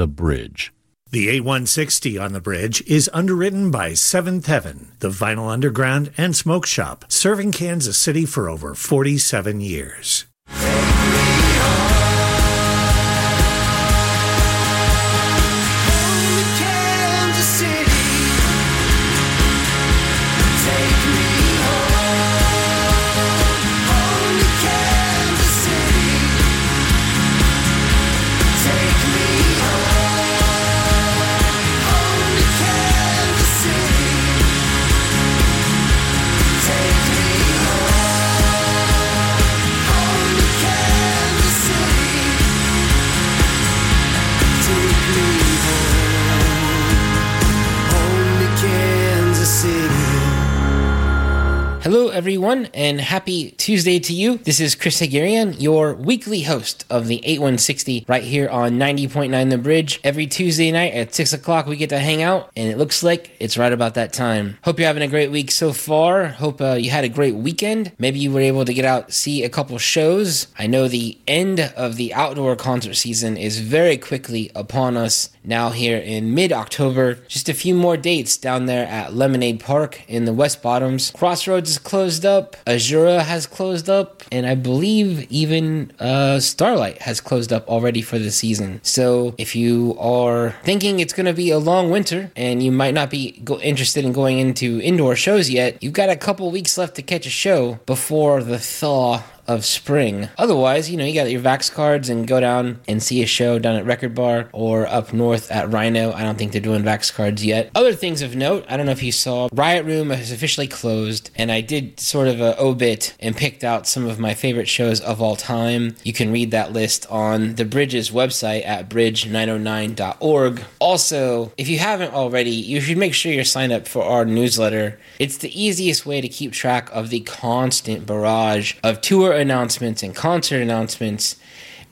The Bridge. The 8160 on the bridge is underwritten by Seventh Heaven, the vinyl underground and smoke shop, serving Kansas City for over 47 years. Everyone, and happy Tuesday to you. This is Chris Haghirian, your weekly host of the 8160 right here on 90.9 The Bridge. Every Tuesday night at 6 o'clock, we get to hang out, and it looks like it's right about that time. Hope you're having a great week so far. Hope uh, you had a great weekend. Maybe you were able to get out, see a couple shows. I know the end of the outdoor concert season is very quickly upon us now here in mid October. Just a few more dates down there at Lemonade Park in the West Bottoms. Crossroads is closed up, Azura has closed up, and I believe even uh, Starlight has closed up already for the season. So if you are thinking it's going to be a long winter and you might not be go- interested in going into indoor shows yet, you've got a couple weeks left to catch a show before the thaw of spring. Otherwise, you know, you got your Vax cards and go down and see a show down at Record Bar or up north at Rino. I don't think they're doing Vax cards yet. Other things of note, I don't know if you saw, Riot Room has officially closed, and I did sort of a obit and picked out some of my favorite shows of all time. You can read that list on the Bridges website at bridge909.org. Also, if you haven't already, you should make sure you're signed up for our newsletter. It's the easiest way to keep track of the constant barrage of tour announcements and concert announcements.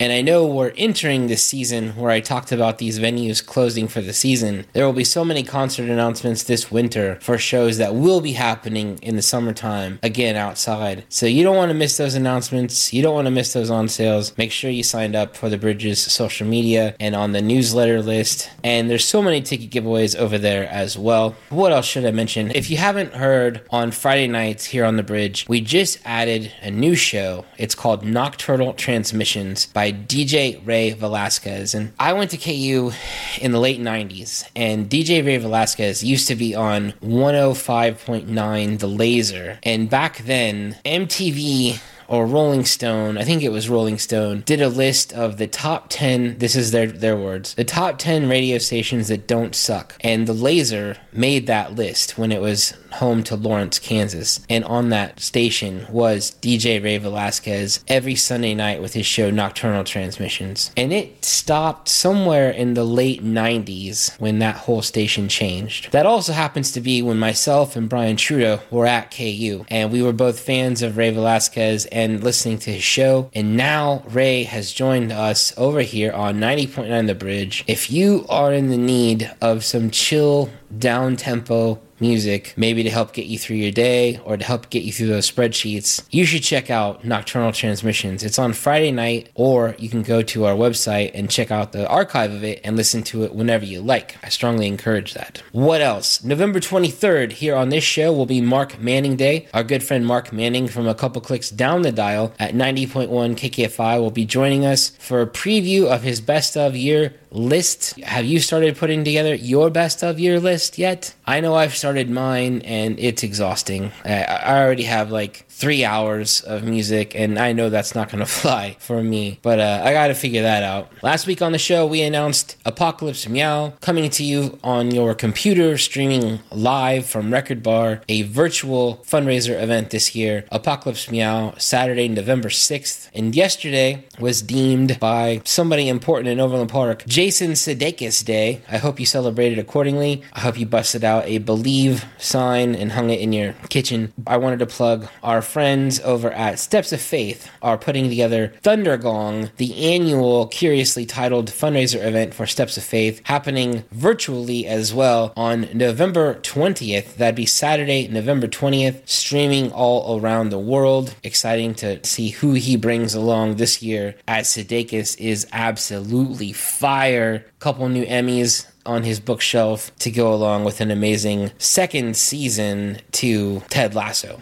And I know we're entering this season where I talked about these venues closing for the season. There will be so many concert announcements this winter for shows that will be happening in the summertime again outside. So you don't want to miss those announcements. You don't want to miss those on sales. Make sure you signed up for the Bridges social media and on the newsletter list. And there's so many ticket giveaways over there as well. What else should I mention? If you haven't heard on Friday nights here on the bridge, we just added a new show. It's called Nocturnal Transmissions by DJ Ray Velasquez. And I went to KU in the late 90s, and DJ Ray Velasquez used to be on 105.9 The Laser. And back then, MTV or Rolling Stone, I think it was Rolling Stone, did a list of the top 10, this is their, their words, the top 10 radio stations that don't suck. And The Laser made that list when it was home to Lawrence, Kansas. And on that station was DJ Ray Velasquez every Sunday night with his show Nocturnal Transmissions. And it stopped somewhere in the late 90s when that whole station changed. That also happens to be when myself and Brian Trudeau were at KU. And we were both fans of Ray Velasquez and listening to his show. And now Ray has joined us over here on 90.9 The Bridge. If you are in the need of some chill, down tempo, music, maybe to help get you through your day or to help get you through those spreadsheets, you should check out Nocturnal Transmissions. It's on Friday night, or you can go to our website and check out the archive of it and listen to it whenever you like. I strongly encourage that. What else? November 23rd, here on this show, will be Mark Manning Day. Our good friend Mark Manning from a couple clicks down the dial at 90.1 KKFI will be joining us for a preview of his best of year list. Have you started putting together your best of year list yet? I know I've started mine and it's exhausting. I, I already have like three hours of music, and I know that's not going to fly for me, but uh, I got to figure that out. Last week on the show, we announced Apocalypse Meow coming to you on your computer, streaming live from Record Bar, a virtual fundraiser event this year. Apocalypse Meow, Saturday, November 6th, and yesterday was deemed by somebody important in Overland Park Jason Sudeikis Day. I hope you celebrated accordingly. I hope you busted out out a Believe sign and hung it in your kitchen. I wanted to plug our friends over at Steps of Faith are putting together Thundergong, the annual curiously titled fundraiser event for Steps of Faith, happening virtually as well on November 20th. That'd be Saturday, November 20th, streaming all around the world. Exciting to see who he brings along this year as Sudeikis is absolutely fire. Couple new Emmys on his bookshelf to go along with an amazing second season to Ted Lasso.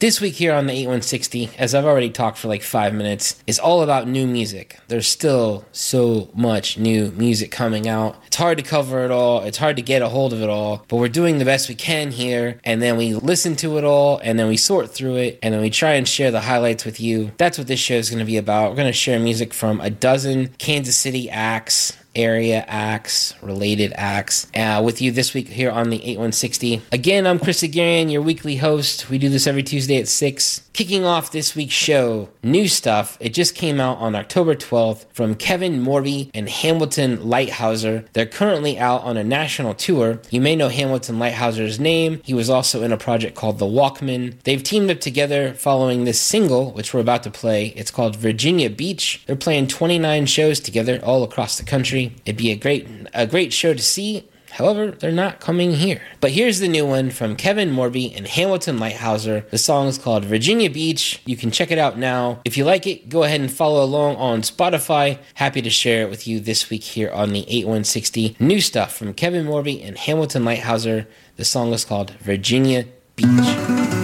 This week here on the 8160, as I've already talked for like five minutes, is all about new music. There's still so much new music coming out. It's hard to cover it all, it's hard to get a hold of it all, but we're doing the best we can here. And then we listen to it all, and then we sort through it, and then we try and share the highlights with you. That's what this show is going to be about. We're going to share music from a dozen Kansas City acts area acts, related acts, uh, with you this week here on the 8160. Again, I'm Chris Haghirian, your weekly host. We do this every Tuesday at 6. Kicking off this week's show, new stuff. It just came out on October 12th from Kevin Morby and Hamilton Leithauser. They're currently out on a national tour. You may know Hamilton Leithauser's name. He was also in a project called The Walkmen. They've teamed up together following this single, which we're about to play. It's called Virginia Beach. They're playing 29 shows together all across the country. It'd be a great a great show to see. However, they're not coming here. But here's the new one from Kevin Morby and Hamilton Leithauser. The song is called Virginia Beach. You can check it out now. If you like it, go ahead and follow along on Spotify. Happy to share it with you this week here on the 8160. New stuff from Kevin Morby and Hamilton Leithauser. The song is called Virginia Beach.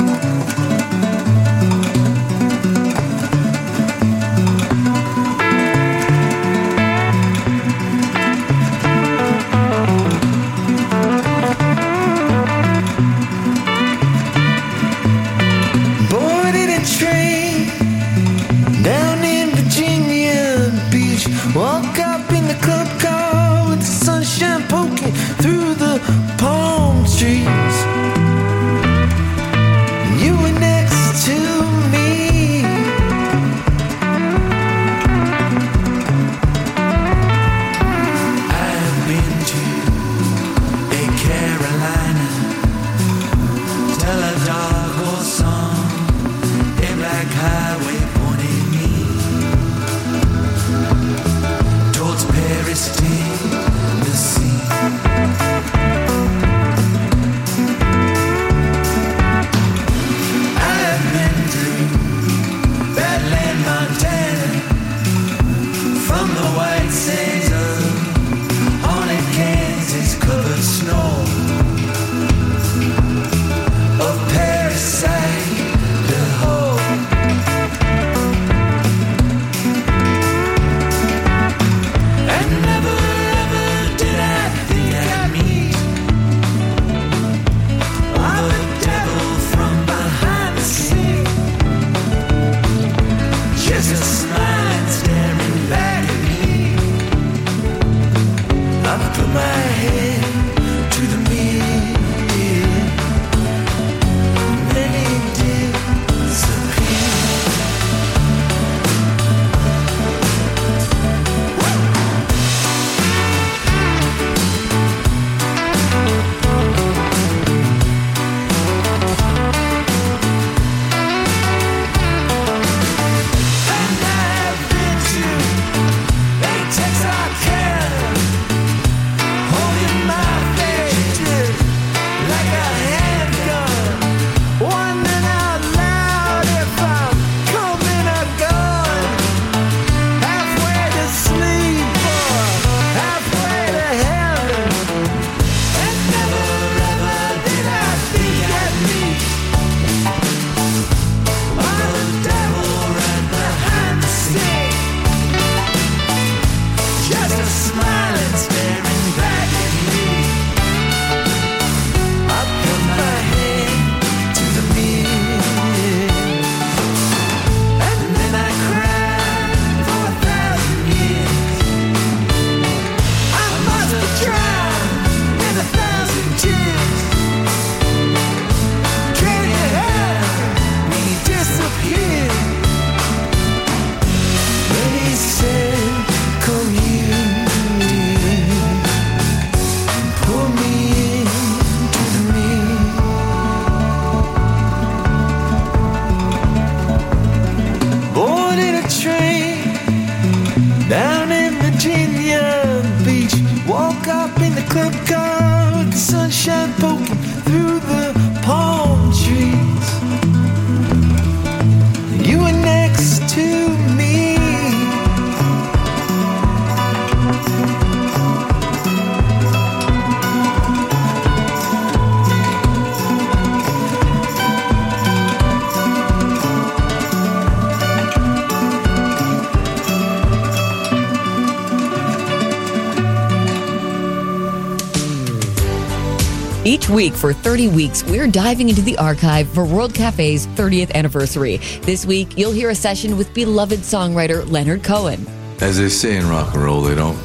Week for 30 weeks, we're diving into the archive for World Cafe's 30th anniversary. This week, you'll hear a session with beloved songwriter Leonard Cohen. As they say in rock and roll, they don't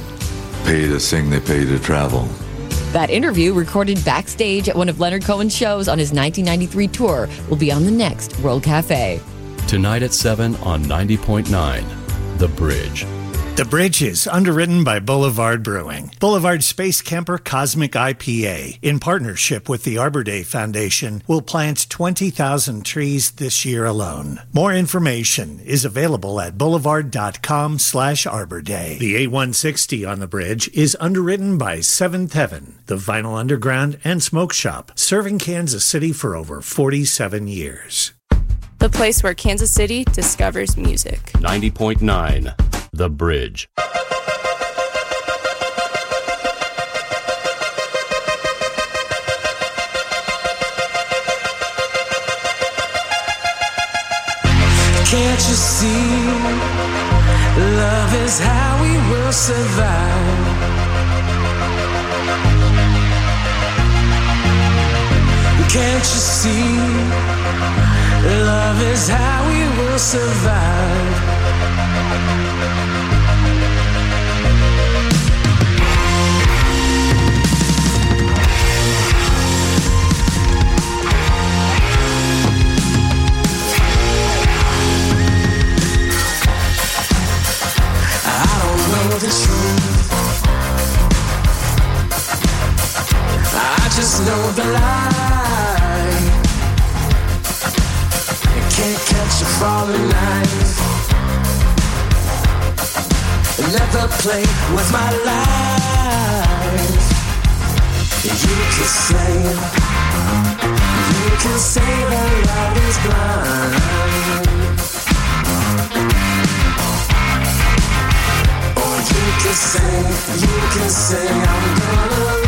pay to sing, they pay to travel. That interview, recorded backstage at one of Leonard Cohen's shows on his 1993 tour, will be on the next World Cafe. Tonight at 7 on 90.9 The Bridge. The Bridge is underwritten by Boulevard Brewing. Boulevard Space Camper Cosmic IPA, in partnership with the Arbor Day Foundation, will plant 20,000 trees this year alone. More information is available at boulevard.com slash Arbor Day. The 8160 on the Bridge is underwritten by Seventh Heaven, the Vinyl Underground and Smoke Shop, serving Kansas City for over 47 years. The place where Kansas City discovers music. 90.9 The Bridge. Can't you see? Love is how we will survive. Can't you see? Love is how we will survive. Just know the lie. You can't catch a falling knife. Never play with my life. You can say, you can say that love is blind. Or you can say, you can say I'm gonna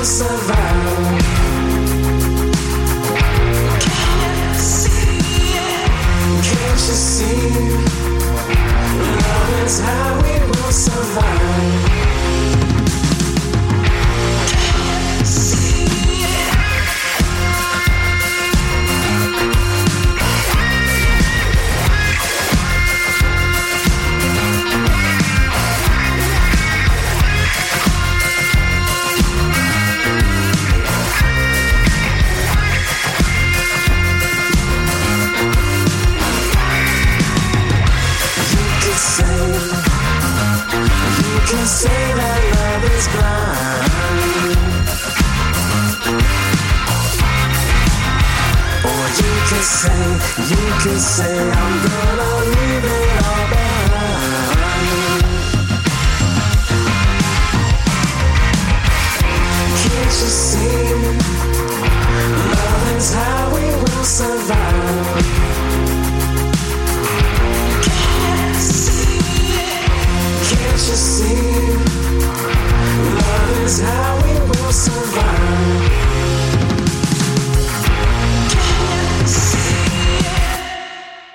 Can't you see? Can't you see? Love is how we will survive. Can say that love is blind. Or you can say, you can say, I'm gonna leave it all behind.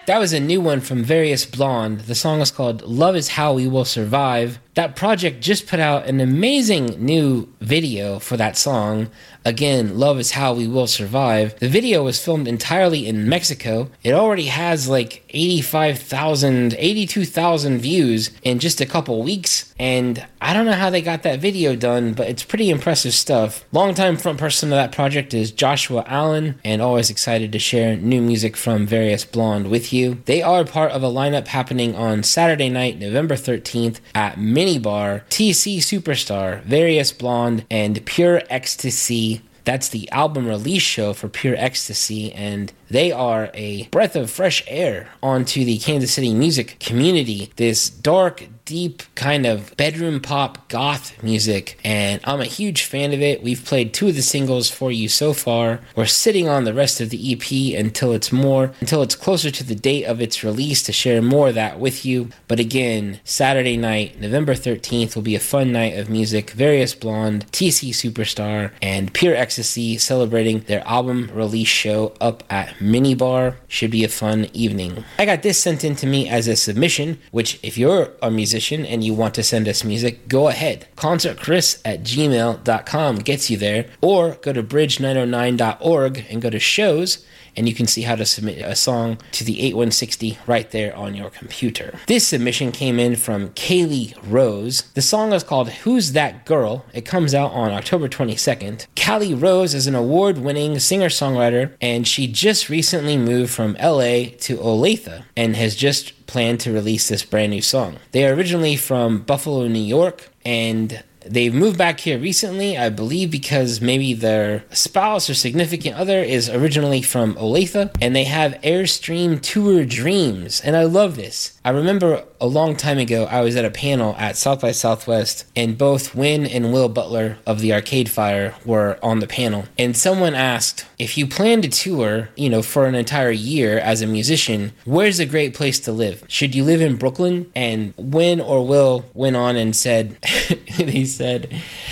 That was a new one from Various Blonde. The song is called Love is How We Will Survive. That project just put out an amazing new video for that song. Again, Love is How We Will Survive. The video was filmed entirely in Mexico. It already has like 85,000, 82,000 views in just a couple weeks. And I don't know how they got that video done, but it's pretty impressive stuff. Longtime front person of that project is Joshua Allen, and always excited to share new music from Various Blonde with you. They are part of a lineup happening on Saturday night, November 13th at Minibar, TC Superstar, Various Blonde, and Pure Ecstasy That's the album release show for Pure Ecstasy, and they are a breath of fresh air onto the Kansas City music community. This dark, deep kind of bedroom pop goth music, and I'm a huge fan of it. We've played two of the singles for you so far. We're sitting on the rest of the EP until it's more, until it's closer to the date of its release to share more of that with you. But again, Saturday night, November 13th, will be a fun night of music. Various Blonde, TC Superstar, and Pure Ecstasy celebrating their album release show up at Minibar. Should be a fun evening. I got this sent in to me as a submission, which if you're a musician, musician and you want to send us music, go ahead. ConcertChris at gmail.com gets you there, or go to bridge909.org and go to shows and you can see how to submit a song to the 8160 right there on your computer. This submission came in from Caley Rose. The song is called Who's That Girl? It comes out on October 22nd. Caley Rose is an award winning singer songwriter, and she just recently moved from LA to Olathe and has just planned to release this brand new song. They are originally from Buffalo, New York, and They've moved back here recently, I believe, because maybe their spouse or significant other is originally from Olathe, and they have Airstream Tour Dreams. And I love this. I remember a long time ago, I was at a panel at South by Southwest, and both Win and Will Butler of the Arcade Fire were on the panel. And someone asked, if you plan to tour, you know, for an entire year as a musician, where's a great place to live? Should you live in Brooklyn? And Win or Will went on and said, said,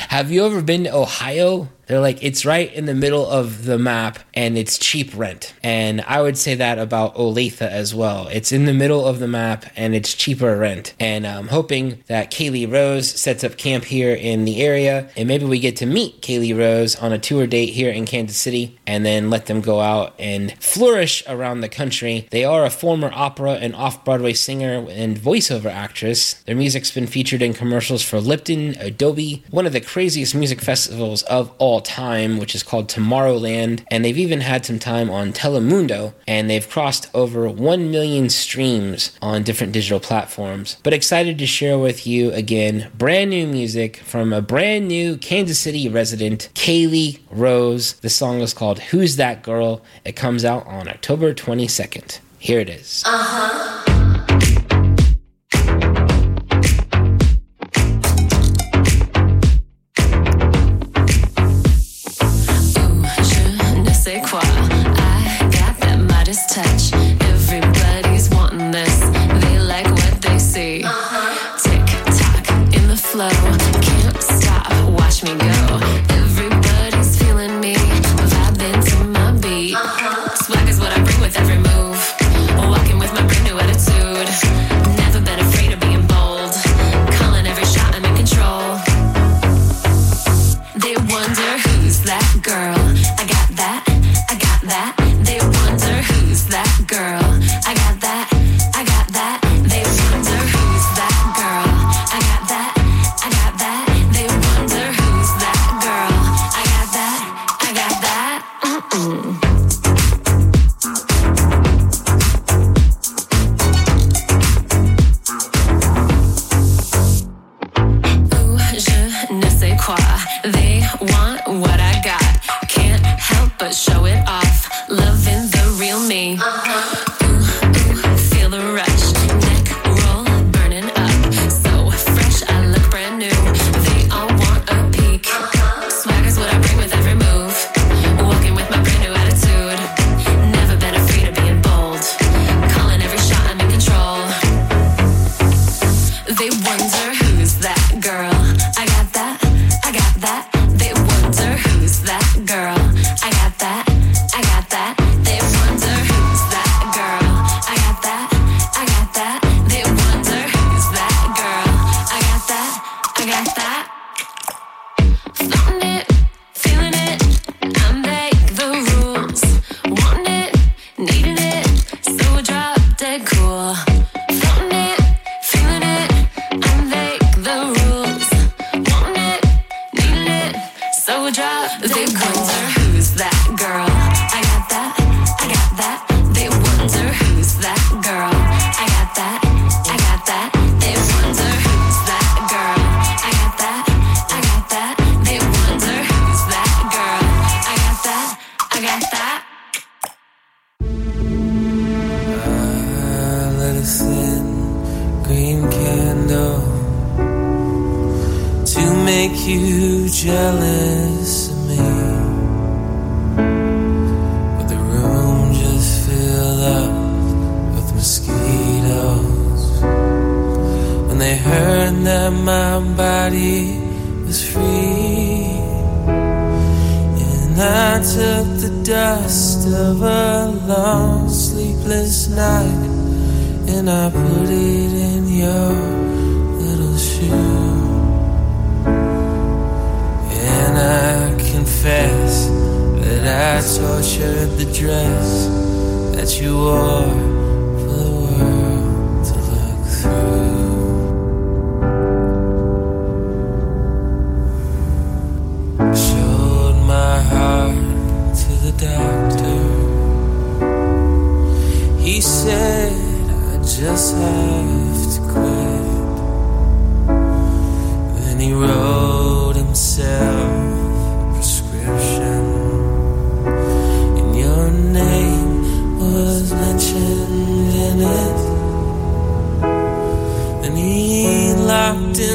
Have you ever been to Ohio? They're like, it's right in the middle of the map and it's cheap rent. And I would say that about Olathe as well. It's in the middle of the map and it's cheaper rent. And I'm hoping that Caley Rose sets up camp here in the area and maybe we get to meet Caley Rose on a tour date here in Kansas City and then let them go out and flourish around the country. They are a former opera and off Broadway singer and voiceover actress. Their music's been featured in commercials for Lipton, Adobe, one of the craziest music festivals of all time, which is called Tomorrowland. And they've even had some time on Telemundo, and they've crossed over 1 million streams on different digital platforms. But excited to share with you again brand new music from a brand new Kansas City resident, Caley Rose. The song is called Who's That Girl? It comes out on October 22nd. Here it is. Uh-huh. Swagger's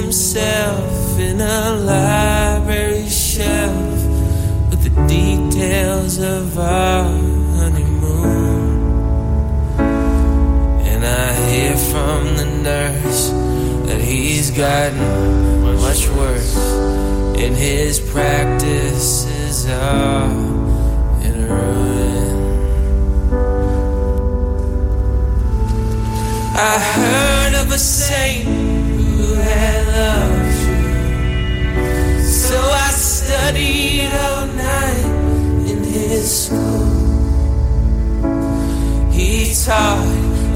himself in a library shelf with the details of our honeymoon. And I hear from the nurse that he's gotten much worse, and his practices are in ruin. I heard of a saint had loved you, so I studied all night in his school. He taught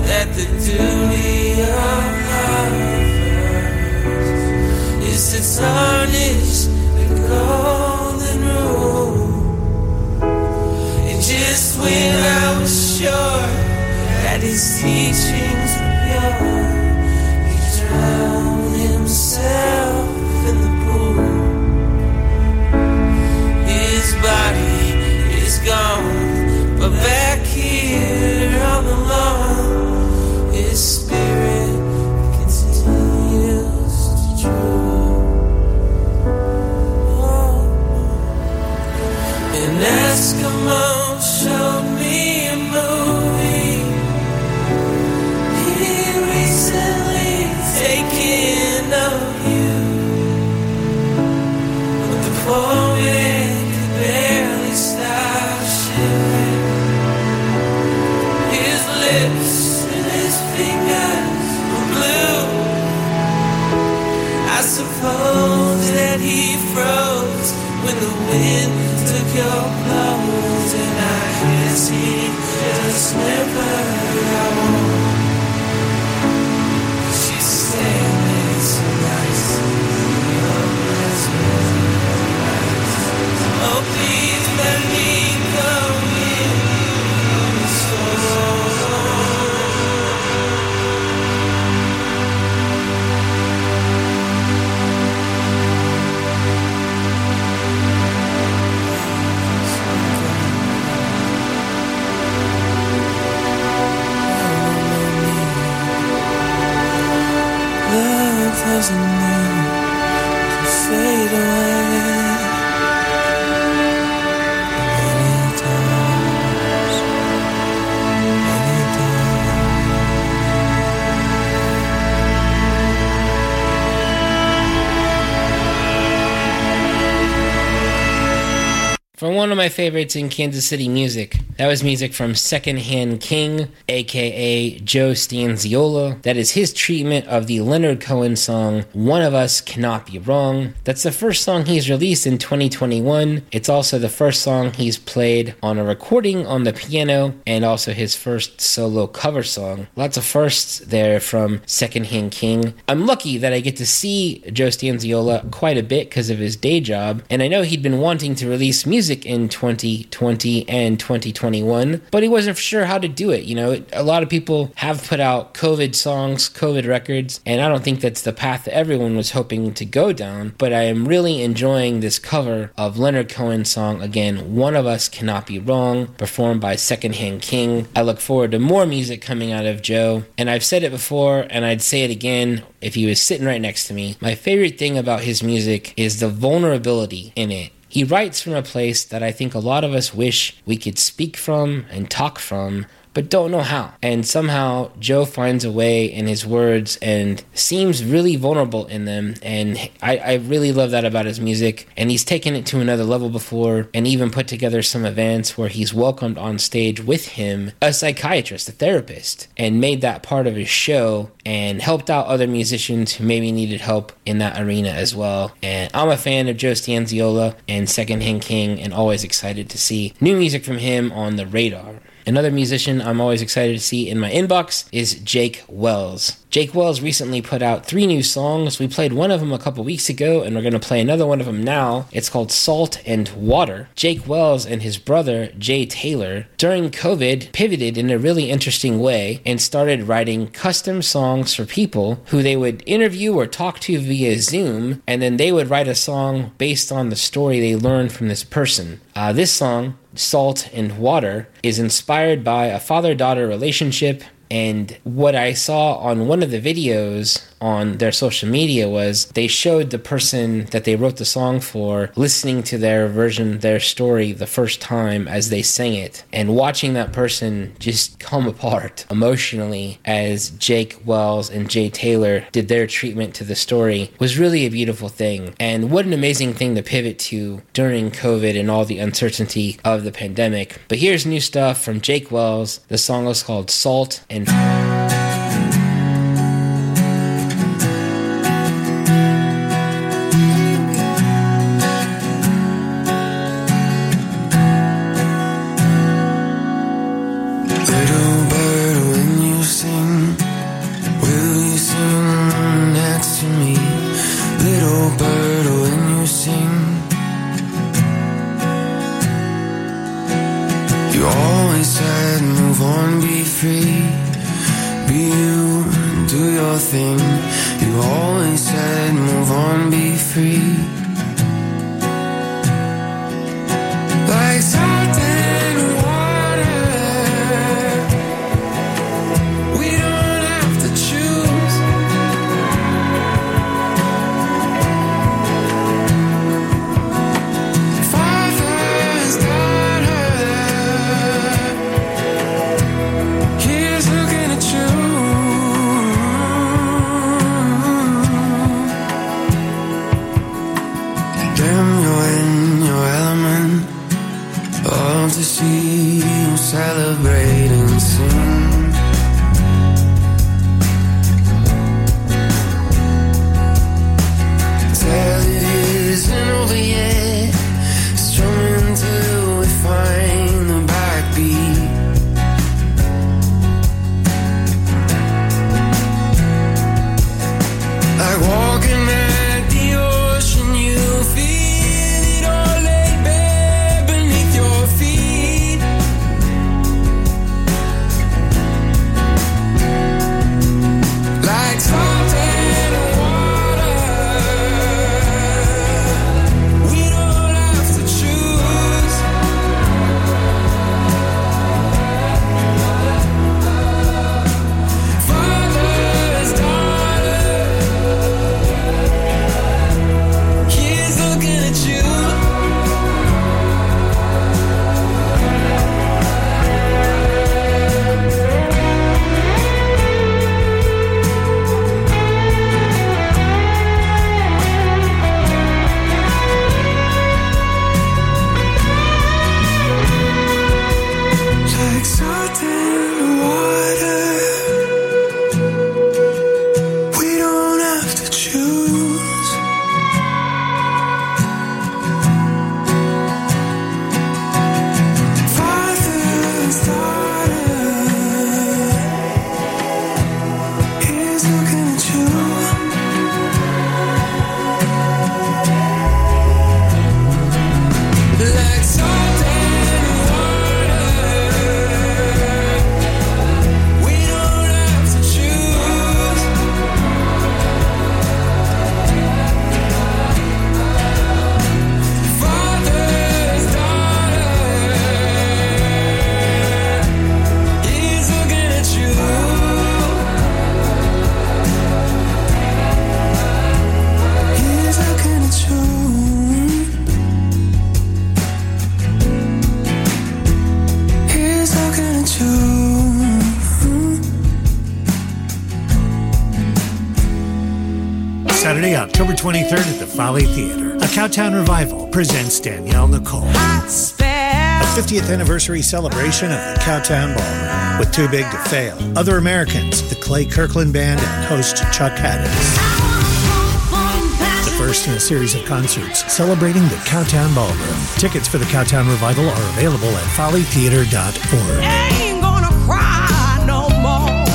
that the duty of lovers is to tarnish the golden rule. And just when I was sure that his teachings were pure, gone, but back here on the lawn, his spirit took your clothes, and I guess he just never my favorites in Kansas City music, that was music from Second Hand King, aka Joe Stanziola. That is his treatment of the Leonard Cohen song One of Us Cannot Be Wrong. That's the first song he's released in 2021. It's also the first song he's played on a recording on the piano and also his first solo cover song. Lots of firsts there from Second Hand King. I'm lucky that I get to see Joe Stanziola quite a bit because of his day job, and I know he'd been wanting to release music music in 2020 and 2021, but he wasn't sure how to do it. You know, a lot of people have put out COVID songs, COVID records, and I don't think that's the path that everyone was hoping to go down, but I am really enjoying this cover of Leonard Cohen's song again, One of Us Cannot Be Wrong, performed by Second Hand King. I look forward to more music coming out of Joe, and I've said it before and I'd say it again if he was sitting right next to me. My favorite thing about his music is the vulnerability in it. He writes from a place that I think a lot of us wish we could speak from and talk from, but don't know how. And somehow Joe finds a way in his words and seems really vulnerable in them. And I, I, really love that about his music. And he's taken it to another level before and even put together some events where he's welcomed on stage with him a psychiatrist, a therapist, and made that part of his show and helped out other musicians who maybe needed help in that arena as well. And I'm a fan of Joe Stanziola and Second Hand King and always excited to see new music from him on the radar. Another musician I'm always excited to see in my inbox is Jake Wells. Jake Wells recently put out three new songs. We played one of them a couple weeks ago, and we're going to play another one of them now. It's called Salt and Water. Jake Wells and his brother, Jay Taylor, during COVID, pivoted in a really interesting way and started writing custom songs for people who they would interview or talk to via Zoom, and then they would write a song based on the story they learned from this person. Uh, this song, Salt and Water, is inspired by a father daughter relationship. And what I saw on one of the videos on their social media was they showed the person that they wrote the song for listening to their version, their story the first time as they sang it, and watching that person just come apart emotionally as Jake Wells and Jay Taylor did their treatment to the story was really a beautiful thing. And what an amazing thing to pivot to during COVID and all the uncertainty of the pandemic. But here's new stuff from Jake Wells. The song is called Salt and anniversary celebration of the Cowtown Ballroom with Too Big to Fail, Other Americans, the Clay Kirkland Band, and host Chuck Haddix. The first in a series of concerts celebrating the Cowtown Ballroom. Tickets for the Cowtown Revival are available at follytheater.org.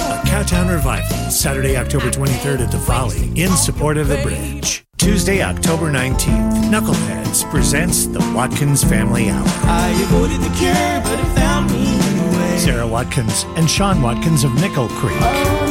A Cowtown Revival, Saturday, October 23rd at the Folly, in support of the bridge. Tuesday, October 19th, Knuckleheads presents the Watkins Family Hour. I avoided the cure, but it found me anyway. Sara Watkins and Sean Watkins of Nickel Creek. Oh,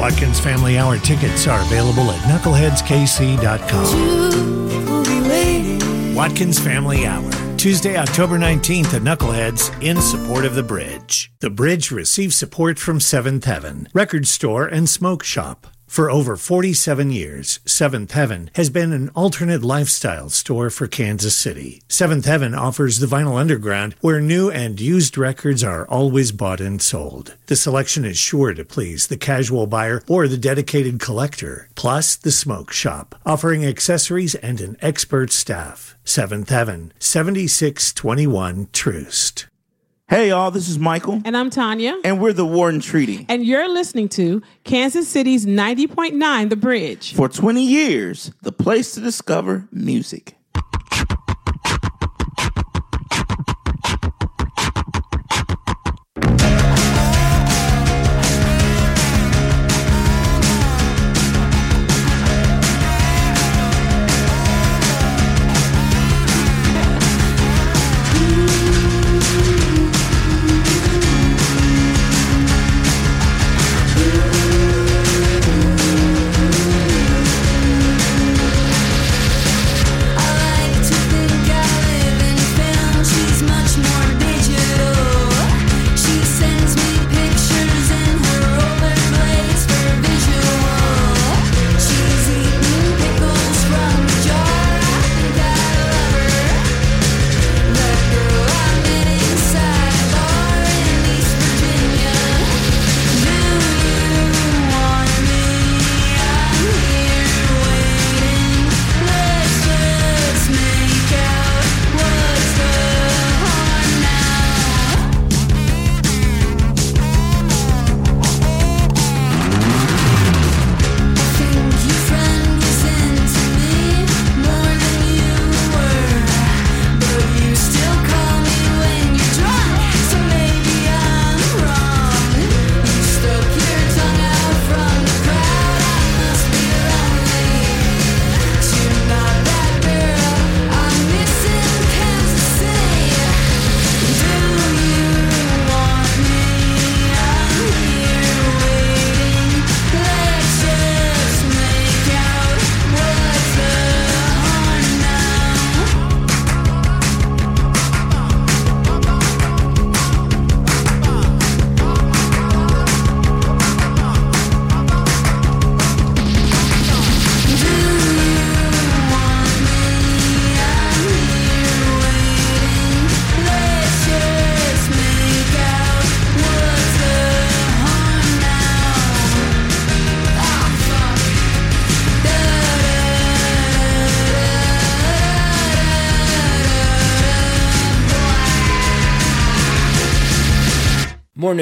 Watkins Family Hour tickets are available at knuckleheadskc.com. Watkins Family Hour, Tuesday, October 19th at Knuckleheads in support of The Bridge. The Bridge receives support from Seventh Heaven, record store and smoke shop. For over 47 years, Seventh Heaven has been an alternate lifestyle store for Kansas City. Seventh Heaven offers the Vinyl Underground, where new and used records are always bought and sold. The selection is sure to please the casual buyer or the dedicated collector, plus the smoke shop, offering accessories and an expert staff. Seventh Heaven, 7621 Troost. Hey, y'all, this is Michael, And I'm Tanya. and we're the Warden Treaty. And you're listening to Kansas City's 90.9 The Bridge. For 20 years, the place to discover music.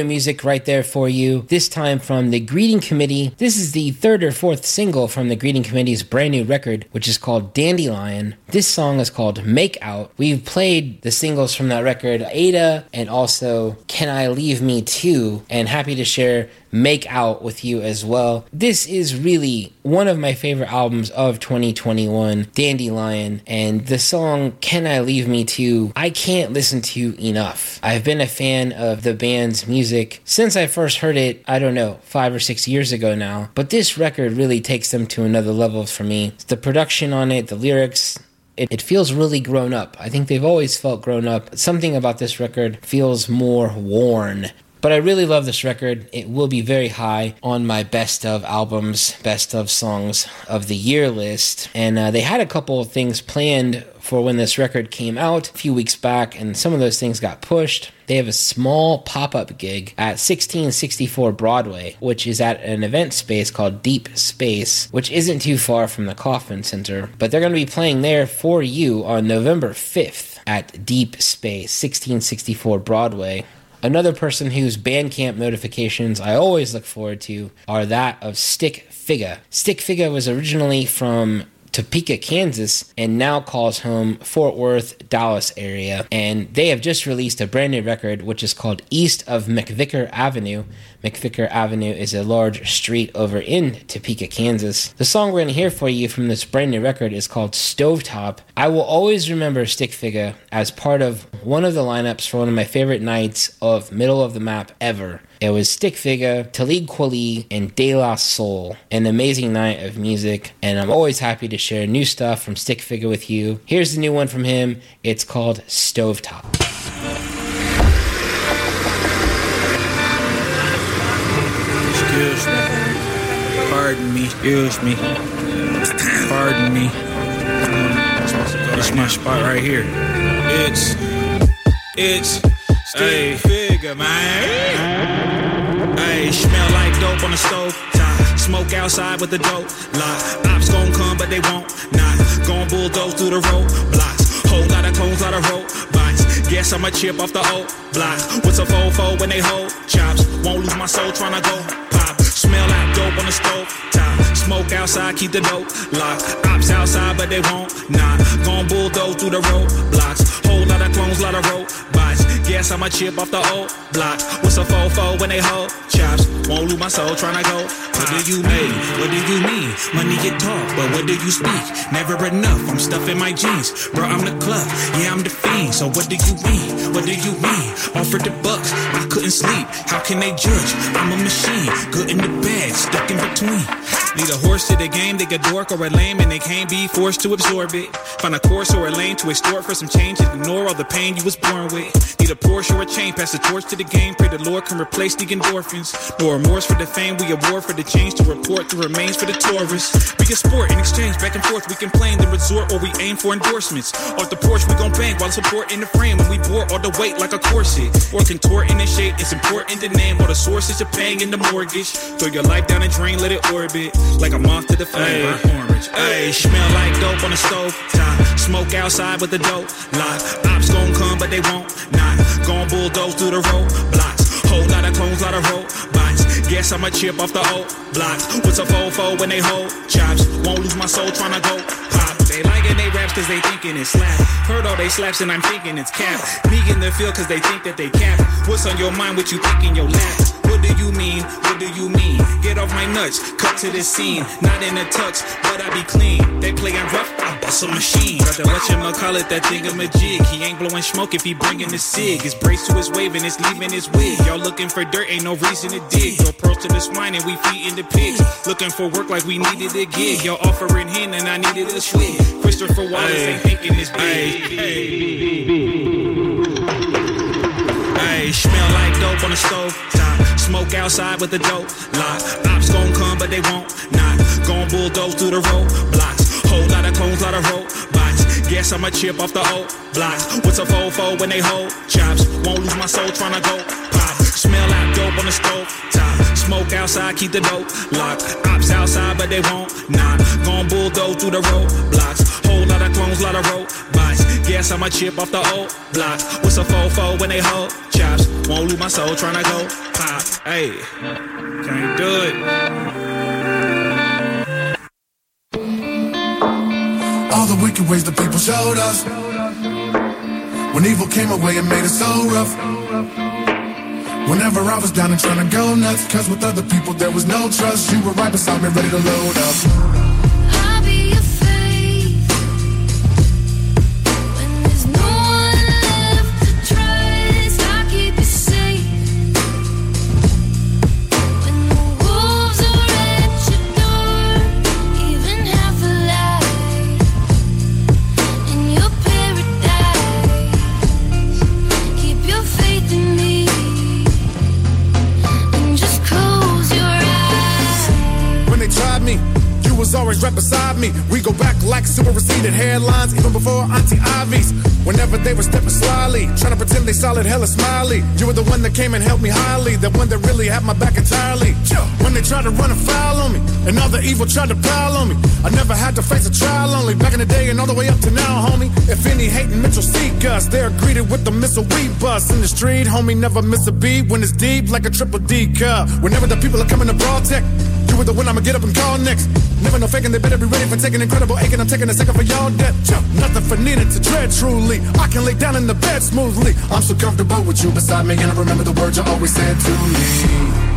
Music right there for you. This time from the Greeting Committee. This is the third or fourth single from the Greeting Committee's brand new record, which is called Dandelion. This song is called Make Out. We've played the singles from that record, Ada and also Can I Leave Me Too, and happy to share Make Out with you as well. This is really one of my favorite albums of 2021, Dandelion, and the song Can I Leave Me Too, I can't listen to enough. I've been a fan of the band's music since I first heard it, I don't know, five or six years ago now, but this record really takes them to another level for me. The production on it, the lyrics, it, it feels really grown up. I think they've always felt grown up. Something about this record feels more worn. But I really love this record. It will be very high on my best of albums, best of songs of the year list. And uh, they had a couple of things planned for when this record came out a few weeks back, and some of those things got pushed. They have a small pop up gig at 1664 Broadway, which is at an event space called Deep Space, which isn't too far from the Kauffman Center. But they're going to be playing there for you on November 5th at Deep Space, 1664 Broadway. Another person whose Bandcamp notifications I always look forward to are that of Stik Figa. Stik Figa was originally from Topeka, Kansas, and now calls home Fort Worth, Dallas area. And they have just released a brand new record, which is called East of MacVicar Avenue. MacVicar Avenue is a large street over in Topeka, Kansas. The song we're going to hear for you from this brand new record is called Stovetop. I will always remember Stik Figa as part of one of the lineups for one of my favorite nights of Middle of the Map ever. It was Stik Figa, Talib Kweli, and De La Soul. An amazing night of music, and I'm always happy to share new stuff from Stik Figa with you. Here's the new one from him. It's called Stovetop. Excuse me. Pardon me. Excuse me. Pardon me. It's my spot right here. It's. It's. Stik Figa, man. Hey, smell like dope on the stove. Top. Smoke outside with the dope. Lock. Ops gon' come, but they won't. Not. Gon' bulldoze through the road. Blocks. Whole lot of cones, lot of robots. Guess I'ma chip off the old block. What's a fofo when they hold chops? Won't lose my soul tryna go pop. Smell like dope on the stove top. Smoke outside, keep the dope locked. Ops outside, but they won't. Nah, gon' bulldoze through the road blocks. Whole lot of clones, lot of robots. Guess I'ma chip off the old block. What's a fofo when they hold chops? Won't lose my soul tryna go. What do you mean? What do you mean? Money you talk, but what do you speak? Never enough. I'm stuffing my jeans, bro. I'm the club. Yeah, I'm the fiend. So what do you mean? What do you mean? Offered the bucks, I couldn't sleep. How can they judge? I'm a machine, good in the bad, stuck in between. Need a horse to the game, they a dork or a lame, and they can't be forced to absorb it. Find a course or a lane to extort for some change and ignore all the pain you was born with. Need a Porsche or a chain, pass the torch to the game. Pray the Lord can replace the endorphins. No remorse for the fame, we award for the change to report the remains for the tourists. We can sport in exchange back and forth. We complain the resort or we aim for endorsements. Off the porch, we gon' bang while support in the frame. When we bore all the weight like a corset or contort in the shape, it's important to name all the sources you're paying in the mortgage. Throw your life down the drain, let it orbit like a moth to the flame. Burnt orange. Hey, smell like dope on the stove top. Smoke outside with the dope lock. Ops gon' come, but they won't. Not gon' bulldoze through the road blocks. Whole lot of clones, lot of robots. Guess I'ma chip off the old blocks. What's a fofo when they hold chops? Won't lose my soul tryna go pop. They liking they raps cause they thinking it's slap. Heard all they slaps and I'm thinking it's cap. Me in the field cause they think that they cap. What's on your mind? What you think in your lap? What do you mean? What do you mean? Get off my nuts, cut to the scene. Not in a tux, but I be clean. They playin' rough, I bust a machine. Brother, what you call it? That thing of a jig. He ain't blowing smoke if he bringing the cig. It's braced to his wave and it's leaving his wig. Y'all looking for dirt, ain't no reason to dig. Go pearls to the swine and we feeding the pigs. Looking for work like we needed a gig. Y'all offering hand and I needed a swig. Christopher Wallace ain't thinking this big. Hey, smell like dope on the stove top. Smoke outside with the dope lock. Ops gon' come, but they won't. Not gon' bulldoze through the road blocks. Whole lot of cones, lot of robots. Guess I'ma chip off the old blocks. What's a fofo when they hold chops? Won't lose my soul tryna go pop. Smell like dope on the stove top. Smoke outside, keep the dope locked. Ops outside, but they won't. Not gon' bulldoze through the road blocks. Whole lot of clones, lot of robots. Guess I'ma chip off the old block. What's a fofo when they hold chops? Won't lose my soul tryna go pop. Hey, can't do it. All the wicked ways the people showed us. When evil came away and made us so rough. Whenever I was down and trying to go nuts, cause with other people there was no trust. You were right beside me, ready to load up. Always right beside me. We go back like super receded hairlines, even before Auntie Ivy's. Whenever they were stepping slyly, trying to pretend they solid, hella smiley. You were the one that came and helped me highly, the one that really had my back entirely. When they tried to run a foul on me, and all the evil tried to pile on me, I never had to face a trial only. Back in the day and all the way up to now, homie. If any hating Mitchell seek us, they're greeted with the missile we bust in the street. Homie, never miss a beat when it's deep like a triple D cup. Whenever the people are coming to broad tech, you were the one I'ma get up and call next. Never no faking, they better be ready for taking incredible aching. I'm taking a second for y'all death. Jump, nothing for needed to tread truly. I can lay down in the bed smoothly. I'm so comfortable with you beside me, and I remember the words you always said to me.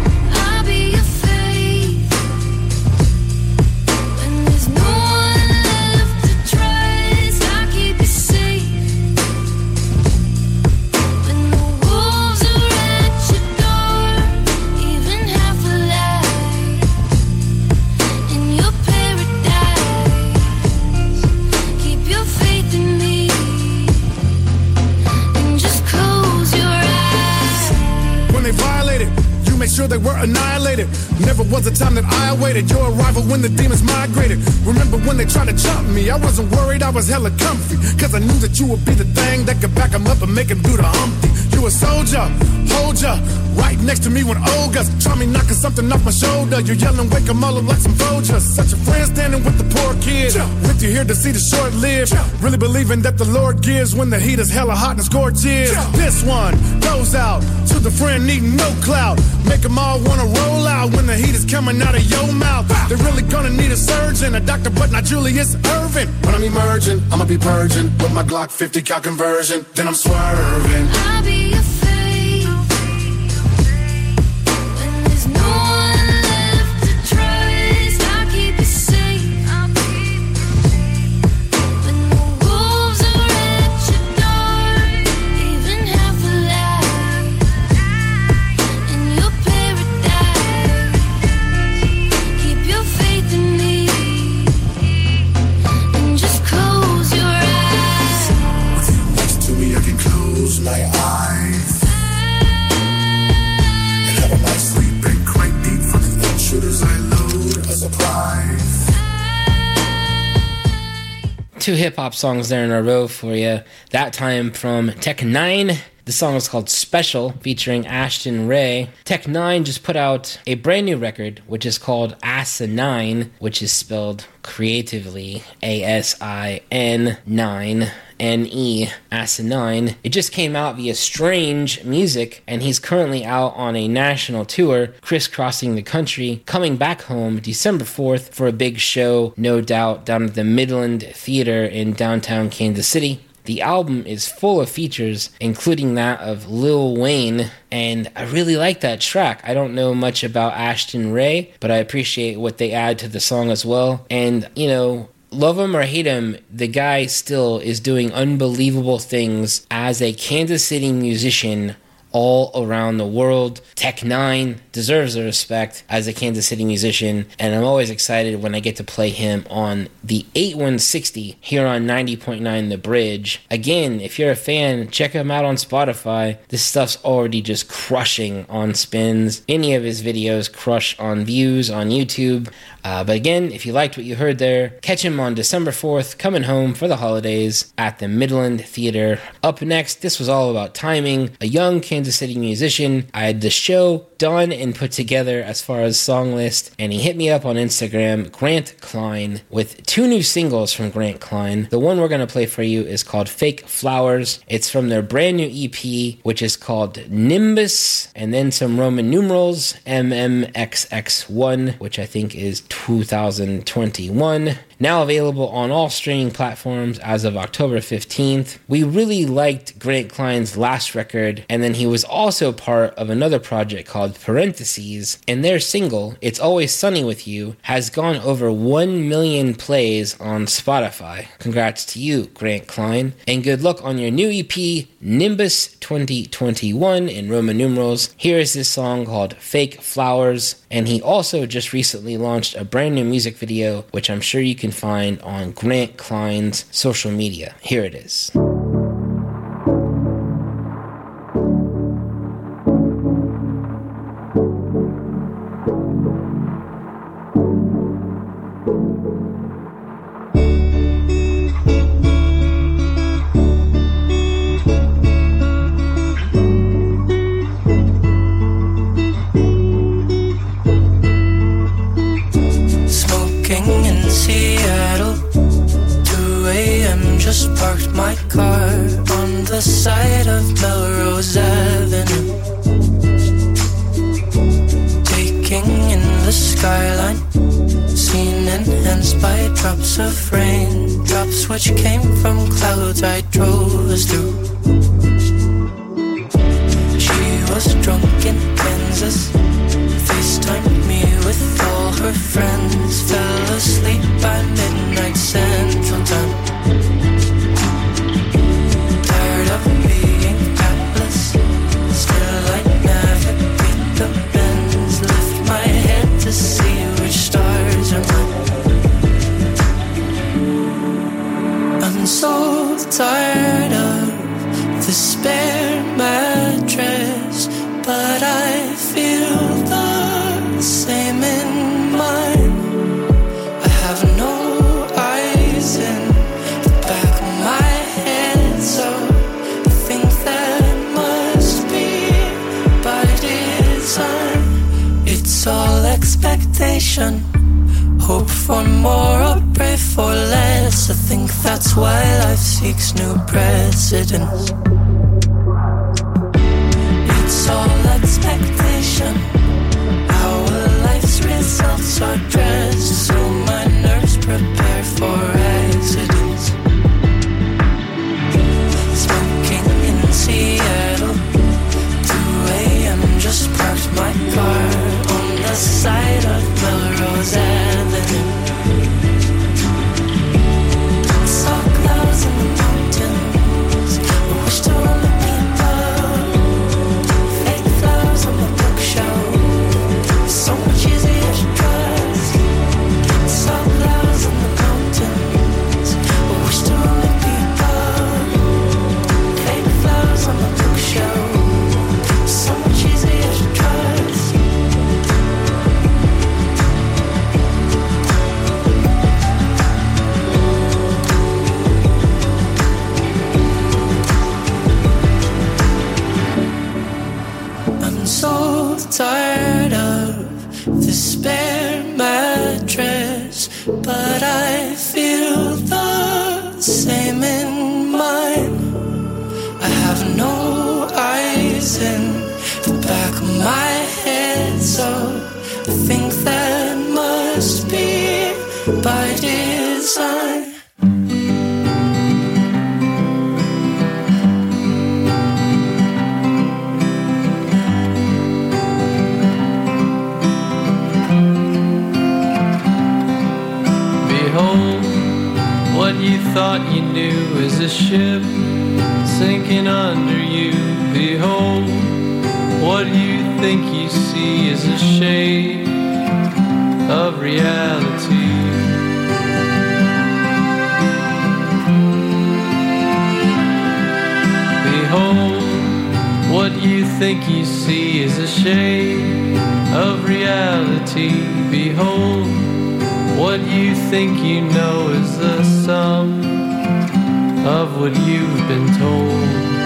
Were annihilated. Never was a time that I awaited your arrival when the demons migrated. Remember when they tried to jump me? I wasn't worried, I was hella comfy. Cause I knew that you would be the thing that could back 'em up and make 'em do the humpty. You a soldier, hold ya, right next to me when ogres try me knocking something off my shoulder. You're yelling, wake 'em all up like some Folgers. Such a friend standing with the poor kid. With you here to see the short lived. Really believing that the Lord gives when the heat is hella hot and scorches. This one goes out to the friend needing no clout. Make 'em all wanna roll out when the heat is coming out of your mouth. They're really gonna need a surgeon, a doctor, but not Julius Erving. When I'm emerging, I'ma be purging with my Glock 50 cal conversion. Then I'm swerving. Hip hop songs there in a row for you. That time from Tech N9ne. The song is called Special, featuring Ashton Ray. Tech N9ne just put out a brand new record, which is called ASIN9NE, which is spelled creatively A S I N 9 N E, ASIN9NE. It just came out via Strange Music, and he's currently out on a national tour, crisscrossing the country, coming back home December 4th for a big show, no doubt, down at the Midland Theater in downtown Kansas City. The album is full of features, including that of Lil Wayne, and I really like that track. I don't know much about Ashton Ray, but I appreciate what they add to the song as well. And, you know, love him or hate him, the guy still is doing unbelievable things as a Kansas City musician all around the world. Tech N9ne deserves the respect as a Kansas City musician, and I'm always excited when I get to play him on the 8160 here on 90.9 The Bridge. Again, if you're a fan, check him out on Spotify. This stuff's already just crushing on spins. Any of his videos crush on views on YouTube. Uh, but again, if you liked what you heard there, catch him on December 4th, coming home for the holidays at the Midland Theater. Up next, this was all about timing. A young Kansas City musician. I had the show done and put together as far as song list, and he hit me up on Instagram, Grant Klein, with two new singles from Grant Klein. The one we're going to play for you is called Fake Flowers. It's from their brand new EP, which is called Nimbus, and then some Roman numerals, MMXX1, which I think is 2021. Now available on all streaming platforms as of October 15th. We really liked Grant Klein's last record, and then he was also part of another project called Parentheses, and their single, It's Always Sunny With You, has gone over 1 million plays on Spotify. Congrats to you, Grant Klein, and good luck on your new EP, Nimbus 2021 in Roman numerals. Here is this song called Fake Flowers, and he also just recently launched a brand new music video, which I'm sure you can find on Grant Klein's social media. Here it is. Expectation. Hope for more or pray for less. I think that's why life seeks new presidents. It's all expectation. Our life's results are dressed, so my nerves prepare I think that must be by design. Behold, what you thought you knew is a ship sinking under you. Behold, what you think you see is a shade of reality. Behold, what you think you see is a shade of reality. Behold, what you think you know is the sum of what you've been told.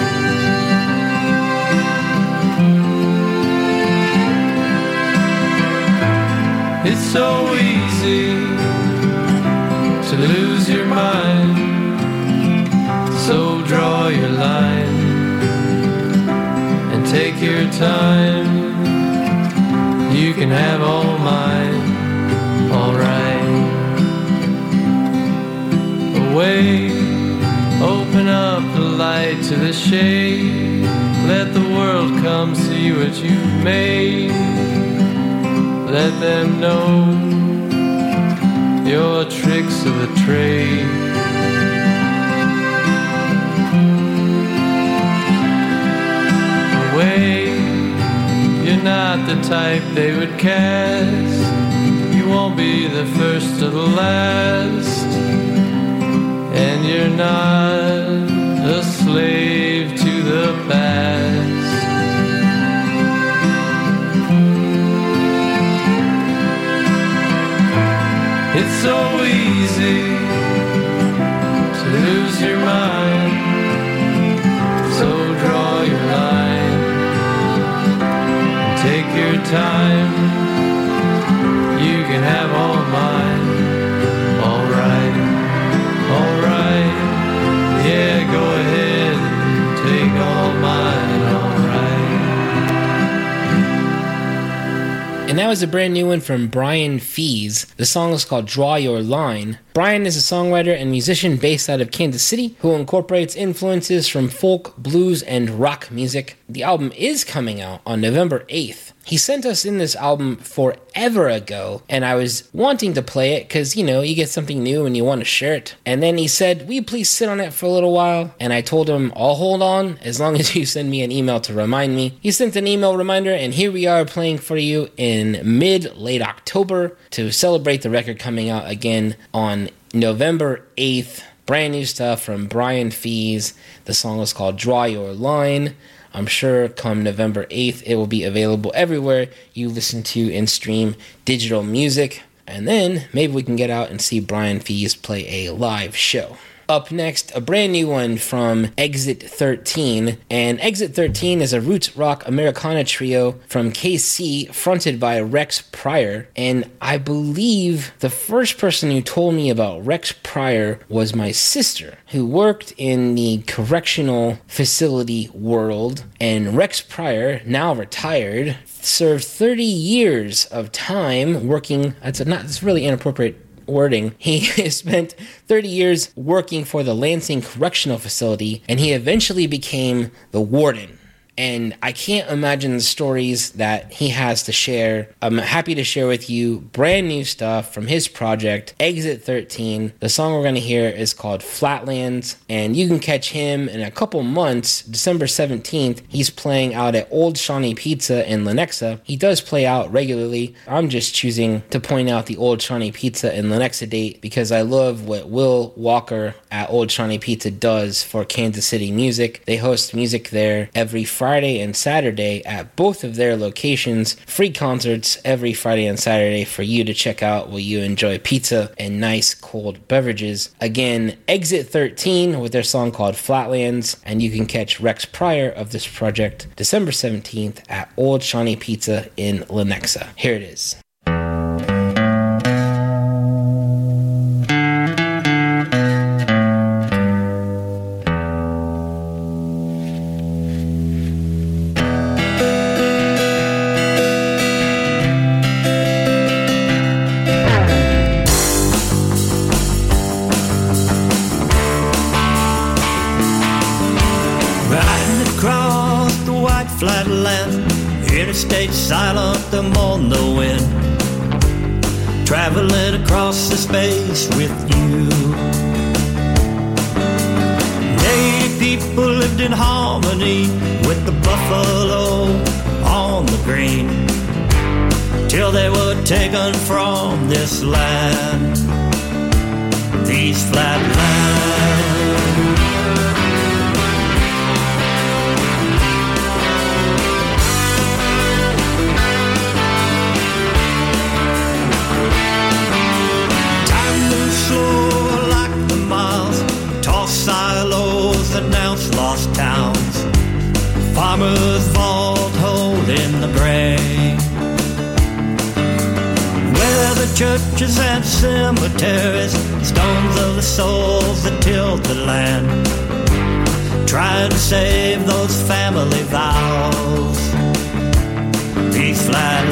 It's so easy to lose your mind. So draw your line and take your time. You can have all mine, alright. Away, open up the light to the shade. Let the world come see what you've made. Let them know your tricks of the trade. Away, you're not the type they would cast. You won't be the first or the last. And you're not that was a brand new one from Brian Fees. The song is called Draw Your Line. Brian is a songwriter and musician based out of Kansas City who incorporates influences from folk, blues, and rock music. The album is coming out on November 8th. He sent us in this album forever ago, and I was wanting to play it because, you know, you get something new and you want to share it. And then he said, Will you please sit on it for a little while? And I told him, I'll hold on as long as you send me an email to remind me. He sent an email reminder, and here we are playing for you in mid late October to celebrate the record coming out again on November 8th. Brand new stuff from Brian Fees. The song is called Draw Your Line. I'm sure come November 8th, it will be available everywhere you listen to and stream digital music. And then maybe we can get out and see Brian Fees play a live show. Up next, a brand new one from Exit 13. And Exit 13 is a roots rock Americana trio from KC fronted by Rex Pryor. And I believe the first person who told me about Rex Pryor was my sister, who worked in the correctional facility world. And Rex Pryor, now retired, served 30 years of time working. A, not. It's really inappropriate wording. He spent 30 years working for the Lansing Correctional Facility, and he eventually became the warden. And I can't imagine the stories that he has to share. I'm happy to share with you brand new stuff from his project, Exit 13. The song we're going to hear is called Flatlands, and you can catch him in a couple months, December 17th. He's playing out at Old Shawnee Pizza in Lenexa. He does play out regularly. I'm just choosing to point out the Old Shawnee Pizza in Lenexa date because I love what Will Walker at Old Shawnee Pizza does for Kansas City music. They host music there every Friday and Saturday at both of their locations. Free concerts every Friday and Saturday for you to check out while you enjoy pizza and nice cold beverages. Again, Exit 13 with their song called Flatlands, and you can catch Rex Pryor of this project December 17th at Old Shawnee Pizza in Lenexa. Here it is. The space with you. Native people lived in harmony with the buffalo on the green. Till they were taken from this land, these flat lands. Cemeteries, stones of the souls that tilled the land. Trying to save those family vows. These flat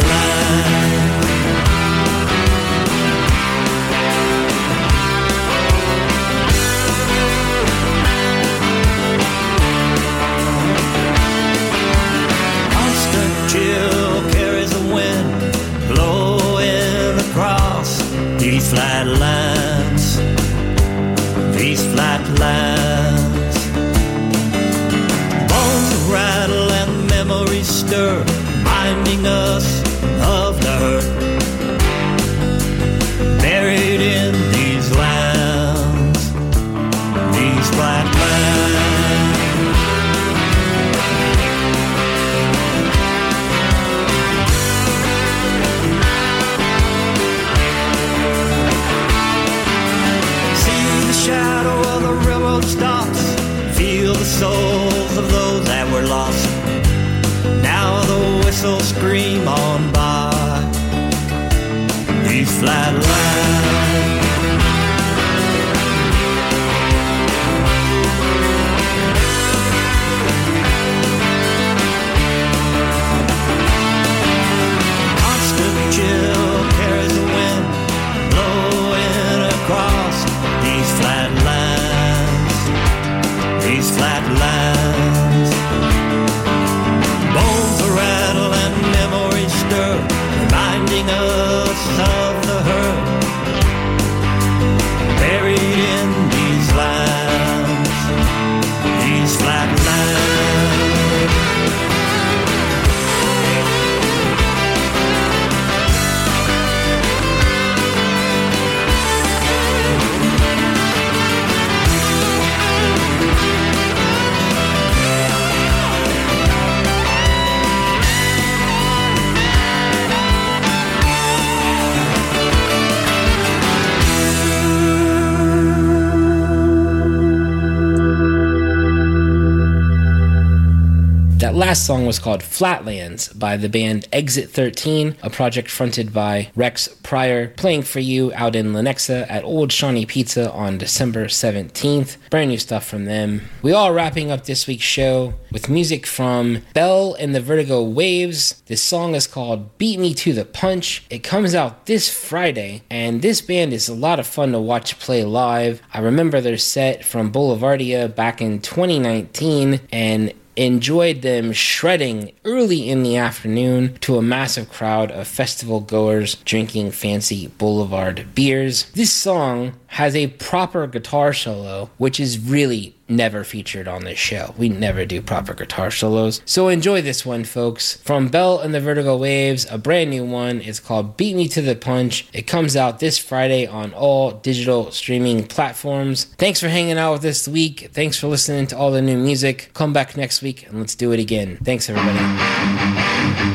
last song was called Flatlands by the band Exit 13, a project fronted by Rex Pryor, playing for you out in Lenexa at Old Shawnee Pizza on December 17th. Brand new stuff from them. We are wrapping up this week's show with music from Belle and the Vertigo Waves. This song is called Beat Me to the Punch. It comes out this Friday, and this band is a lot of fun to watch play live. I remember their set from Boulevardia back in 2019, and enjoyed them shredding early in the afternoon to a massive crowd of festival goers drinking fancy boulevard beers. This song has a proper guitar solo, which is really never featured on this show. We never do proper guitar solos. So enjoy this one, folks. From Belle and the Vertigo Waves, a brand new one. It's called Beat Me to the Punch. It comes out this Friday on all digital streaming platforms. Thanks for hanging out with us this week. Thanks for listening to all the new music. Come back next week and let's do it again. Thanks, everybody.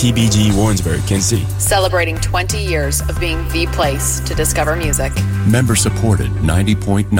KTBG Warrensburg, Kenzie. Celebrating 20 years of being the place to discover music. Member supported 90.9.